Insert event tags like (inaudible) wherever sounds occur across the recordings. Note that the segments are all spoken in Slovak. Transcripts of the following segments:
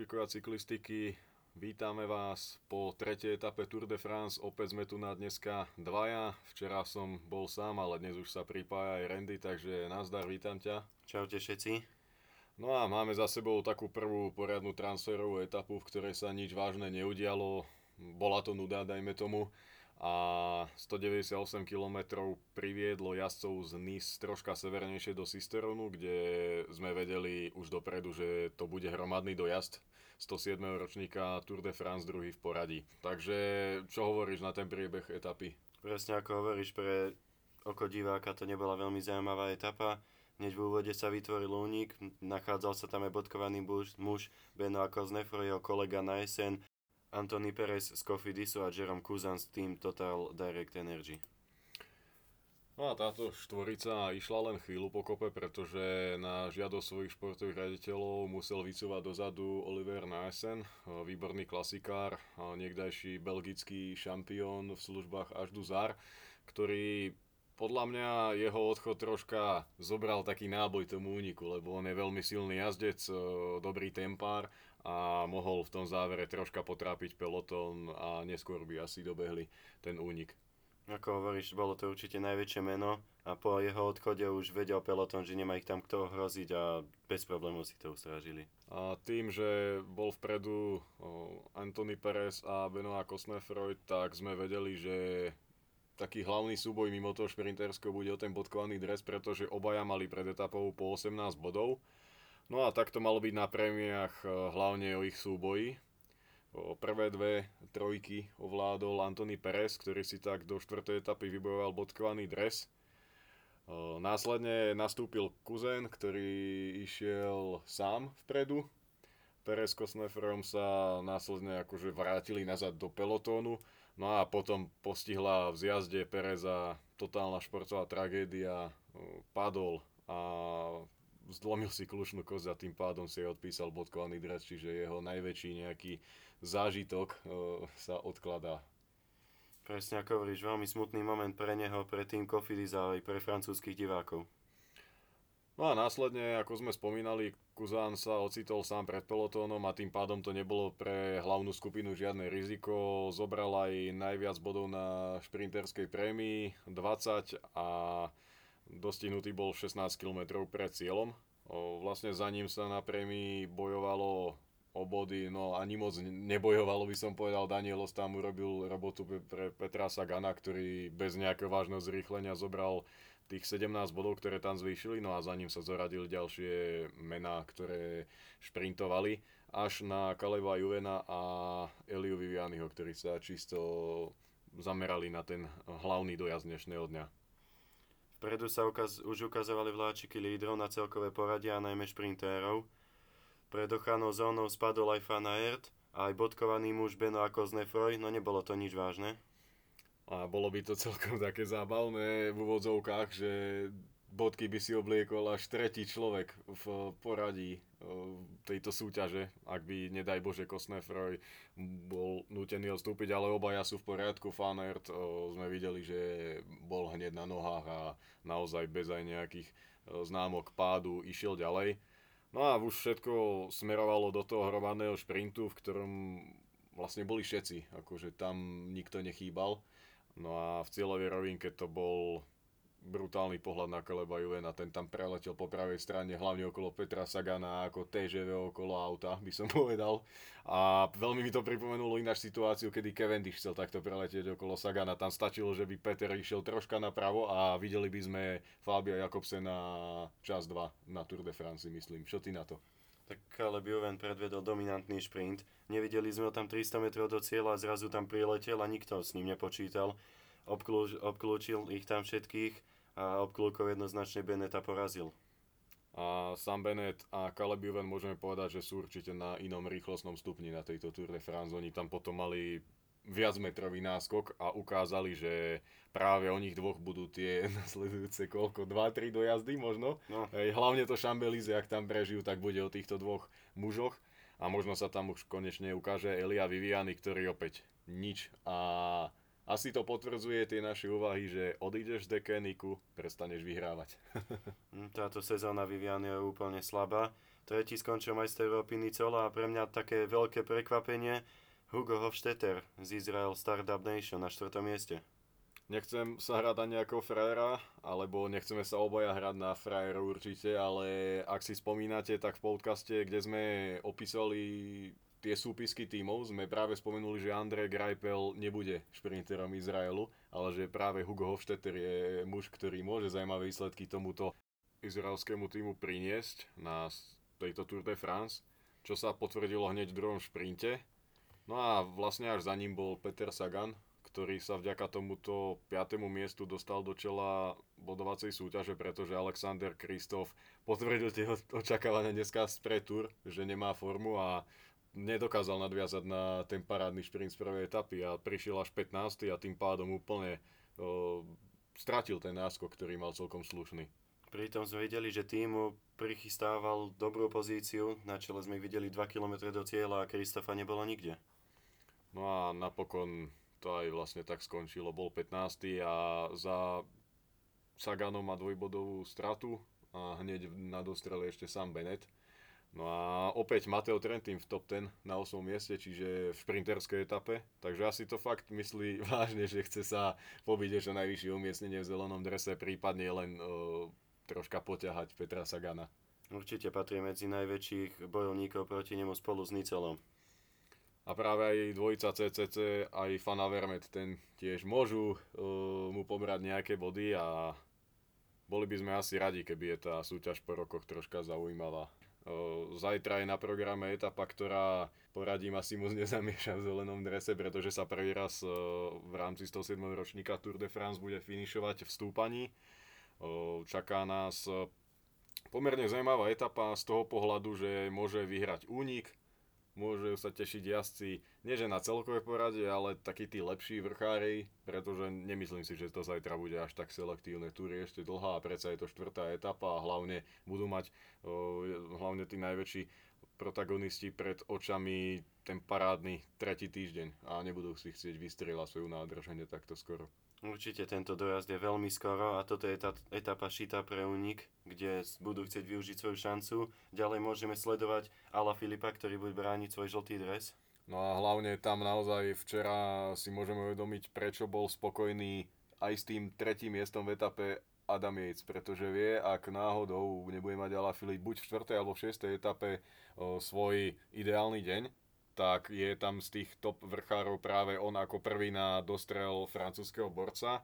fanúšikovia cyklistiky, vítame vás po tretej etape Tour de France. Opäť sme tu na dneska dvaja. Včera som bol sám, ale dnes už sa pripája aj Randy, takže nazdar, vítam ťa. Čaute všetci. No a máme za sebou takú prvú poriadnu transferovú etapu, v ktorej sa nič vážne neudialo. Bola to nuda, dajme tomu a 198 km priviedlo jazdcov z Nice troška severnejšie do Sisteronu, kde sme vedeli už dopredu, že to bude hromadný dojazd 107. ročníka Tour de France druhý v poradí. Takže čo hovoríš na ten priebeh etapy? Presne ako hovoríš, pre oko diváka to nebola veľmi zaujímavá etapa. Hneď v úvode sa vytvoril únik, nachádzal sa tam aj bodkovaný muž, muž Beno Koznefro, jeho kolega na jeseň Anthony Perez z Cofidisu a Jerome Kuzan z Team Total Direct Energy. No a táto štvorica išla len chvíľu po kope, pretože na žiadosť svojich športových raditeľov musel vycúvať dozadu Oliver Naesen, výborný klasikár, niekdajší belgický šampión v službách až Zar, ktorý podľa mňa jeho odchod troška zobral taký náboj tomu úniku, lebo on je veľmi silný jazdec, dobrý tempár a mohol v tom závere troška potrápiť pelotón a neskôr by asi dobehli ten únik. Ako hovoríš, bolo to určite najväčšie meno a po jeho odchode už vedel pelotón, že nemá ich tam kto ohroziť a bez problémov si to ustrážili. A tým, že bol vpredu Anthony Perez a Benoit Cosnefroy, tak sme vedeli, že taký hlavný súboj mimo toho šprinterského bude o ten bodkovaný dres, pretože obaja mali pred etapou po 18 bodov No a tak to malo byť na prémiách eh, hlavne o ich súboji. O prvé dve trojky ovládol Antony Perez, ktorý si tak do štvrtej etapy vybojoval bodkovaný dres. Následne nastúpil Kuzen, ktorý išiel sám vpredu. Perez Kosnefrom sa následne akože vrátili nazad do pelotónu. No a potom postihla v zjazde Pereza totálna športová tragédia. Eh, padol a zlomil si kľúčnú kosť a tým pádom si odpísal bodkovaný dres, čiže jeho najväčší nejaký zážitok uh, sa odkladá. Presne ako hovoríš, veľmi smutný moment pre neho, pre tým Kofidis a aj pre francúzských divákov. No a následne, ako sme spomínali, Kuzán sa ocitol sám pred pelotónom a tým pádom to nebolo pre hlavnú skupinu žiadne riziko. Zobral aj najviac bodov na šprinterskej prémii, 20 a Dostihnutý bol 16 km pred cieľom. Vlastne za ním sa na prémii bojovalo o body, no ani moc nebojovalo by som povedal. Danielos tam urobil robotu pre Petra Sagana, ktorý bez nejakého vážneho zrýchlenia zobral tých 17 bodov, ktoré tam zvýšili, no a za ním sa zoradili ďalšie mená, ktoré šprintovali až na Kaleva Juvena a Eliu Vivianiho, ktorí sa čisto zamerali na ten hlavný dojazd dnešného dňa. Vpredu sa ukaz, už ukazovali vláčiky lídrov na celkové poradia a najmä šprintérov. Pred ochranou zónou spadol aj Fan Aert a aj bodkovaný muž Beno ako Znefroj, no nebolo to nič vážne. A bolo by to celkom také zábavné v úvodzovkách, že bodky by si obliekol až tretí človek v poradí tejto súťaže, ak by, nedaj Bože, Kosnefroj bol nutený odstúpiť, ale obaja sú v poriadku. Fanert sme videli, že bol hneď na nohách a naozaj bez aj nejakých známok pádu išiel ďalej. No a už všetko smerovalo do toho hromadného šprintu, v ktorom vlastne boli všetci, akože tam nikto nechýbal. No a v cieľovej rovinke to bol brutálny pohľad na Kaleba Juvena, ten tam preletel po pravej strane, hlavne okolo Petra Sagana, ako TŽV okolo auta, by som (laughs) povedal. A veľmi mi to pripomenulo ináč situáciu, kedy Cavendish chcel takto preletieť okolo Sagana. Tam stačilo, že by Peter išiel troška napravo a videli by sme Fabia Jakobsena čas 2 na Tour de France, myslím. Čo ty na to? Tak Caleb Juven predvedol dominantný šprint. Nevideli sme ho tam 300 metrov do cieľa a zrazu tam priletel a nikto s ním nepočítal. obklúčil ich tam všetkých a obklúkov jednoznačne Beneta porazil. A Sam Bennett a Caleb Juven môžeme povedať, že sú určite na inom rýchlostnom stupni na tejto Tour de France. Oni tam potom mali viacmetrový náskok a ukázali, že práve o nich dvoch budú tie (laughs) nasledujúce koľko, 2-3 dojazdy možno. No. Hlavne to Šambelize, ak tam prežijú, tak bude o týchto dvoch mužoch. A možno sa tam už konečne ukáže Elia Viviani, ktorý opäť nič. A asi to potvrdzuje tie naše úvahy, že odídeš z Dekeniku, prestaneš vyhrávať. (laughs) Hm, táto sezóna Vivian je úplne slabá. Tretí skončil majster Európy Nicola a pre mňa také veľké prekvapenie Hugo Hofstetter z Israel Startup Nation na štvrtom mieste. Nechcem sa hrať na nejakého frajera, alebo nechceme sa obaja hrať na frajerov určite, ale ak si spomínate, tak v podcaste, kde sme opísali tie súpisky tímov, sme práve spomenuli, že Andrej Greipel nebude šprinterom Izraelu, ale že práve Hugo Hofstetter je muž, ktorý môže zaujímavé výsledky tomuto izraelskému týmu priniesť na tejto Tour de France, čo sa potvrdilo hneď v druhom šprinte. No a vlastne až za ním bol Peter Sagan, ktorý sa vďaka tomuto 5. miestu dostal do čela bodovacej súťaže, pretože Alexander Kristof potvrdil tie (laughs) očakávania dneska z Tour, že nemá formu a nedokázal nadviazať na ten parádny šprint z prvej etapy a prišiel až 15. a tým pádom úplne o, stratil ten náskok, ktorý mal celkom slušný. Pritom sme videli, že týmu prichystával dobrú pozíciu, na čele sme ich videli 2 km do cieľa a Kristofa nebolo nikde. No a napokon to aj vlastne tak skončilo. Bol 15. a za Saganom má dvojbodovú stratu a hneď na dostrele ešte sám Bennett. No a opäť Mateo Trentin v top 10 na 8. mieste, čiže v šprinterskej etape. Takže asi to fakt myslí (laughs) vážne, že chce sa pobiť ešte najvyššie umiestnenie v zelenom drese, prípadne len uh, troška poťahať Petra Sagana. Určite patrí medzi najväčších bojovníkov proti nemu spolu s Nicelom. A práve aj dvojica CCC, aj Fana Vermet, ten tiež môžu uh, mu pobrať nejaké body a boli by sme asi radi, keby je tá súťaž po rokoch troška zaujímavá. Uh, zajtra je na programe etapa, ktorá poradím asi moc (laughs) nezamieša v zelenom drese, pretože sa prvý raz uh, v rámci 107. ročníka Tour de France bude finišovať v stúpaní Čaká nás pomerne zaujímavá etapa z toho pohľadu, že môže vyhrať únik, môžu sa tešiť jazdci, nie že na celkové porade, ale takí tí lepší vrchári, pretože nemyslím si, že to zajtra bude až tak selektívne. Túry ešte dlhá a predsa je to štvrtá etapa a hlavne budú mať hlavne tí najväčší protagonisti pred očami ten parádny tretí týždeň a nebudú si chcieť vystrieľať svoju nádrženie takto skoro. Určite tento dojazd je veľmi skoro a toto je tá etapa šita pre únik, kde budú chcieť využiť svoju šancu. Ďalej môžeme sledovať Ala Filipa, ktorý bude brániť svoj žltý dres. No a hlavne tam naozaj včera si môžeme uvedomiť, prečo bol spokojný aj s tým tretím miestom v etape Adam Yates, pretože vie, ak náhodou nebude mať Ala Filip buď v 4. alebo v 6. etape o, svoj ideálny deň, tak je tam z tých top vrchárov práve on ako prvý na dostrel francúzského borca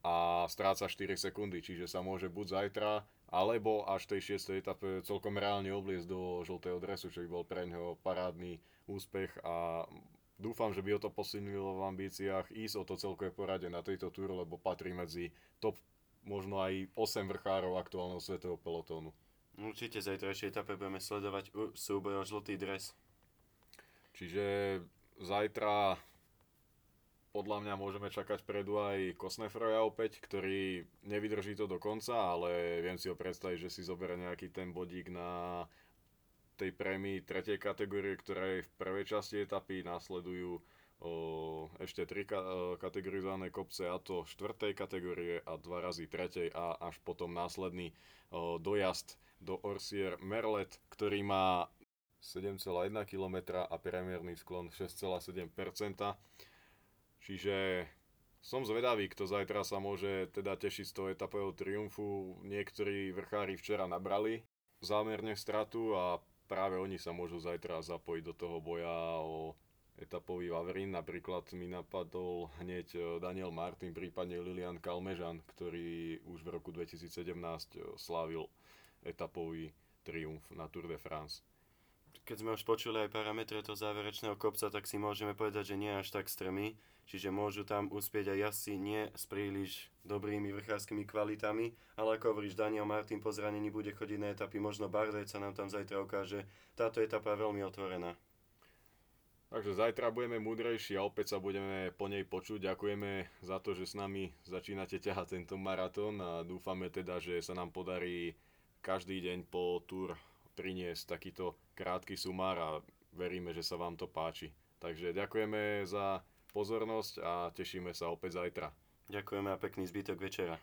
a stráca 4 sekundy, čiže sa môže buď zajtra, alebo až tej 6. etape celkom reálne obliecť do žltého dresu, čo by bol pre neho parádny úspech a dúfam, že by o to posilnilo v ambíciách ísť o to celkové porade na tejto túre, lebo patrí medzi top možno aj 8 vrchárov aktuálneho svetového pelotónu. Určite zajtrajšej etape budeme sledovať súboj o žltý dres. Čiže zajtra podľa mňa môžeme čakať predu aj Kosnefroja opäť, ktorý nevydrží to do konca, ale viem si ho predstaviť, že si zoberie nejaký ten bodík na tej prémii tretej kategórie, ktorá v prvej časti etapy, následujú o, ešte tri ka, kategorizované kopce a to štvrtej kategórie a dva razy tretej a až potom následný o, dojazd do Orsier Merlet, ktorý má 7,1 km a premiérny sklon 6,7%. Čiže som zvedavý, kto zajtra sa môže teda tešiť z toho etapového triumfu. Niektorí vrchári včera nabrali zámerne stratu a práve oni sa môžu zajtra zapojiť do toho boja o etapový Vavrín. Napríklad mi napadol hneď e, Daniel Martin, prípadne Lilian Kalmežan, ktorý už v roku 2017 e, slávil etapový triumf na Tour de France keď sme už počuli aj parametre toho záverečného kopca, tak si môžeme povedať, že nie až tak strmy, čiže môžu tam uspieť aj jazdci nie s príliš dobrými vrchárskymi kvalitami, ale ako hovoríš, Daniel Martin po zranení bude chodiť na etapy, možno Bardet sa nám tam zajtra ukáže. Táto etapa je veľmi otvorená. Takže zajtra budeme múdrejší a opäť sa budeme po nej počuť. Ďakujeme za to, že s nami začínate ťahať tento maratón a dúfame teda, že sa nám podarí každý deň po túr priniesť takýto krátky sumár a veríme, že sa vám to páči. Takže ďakujeme za pozornosť a tešíme sa opäť zajtra. Ďakujeme a pekný zbytok večera.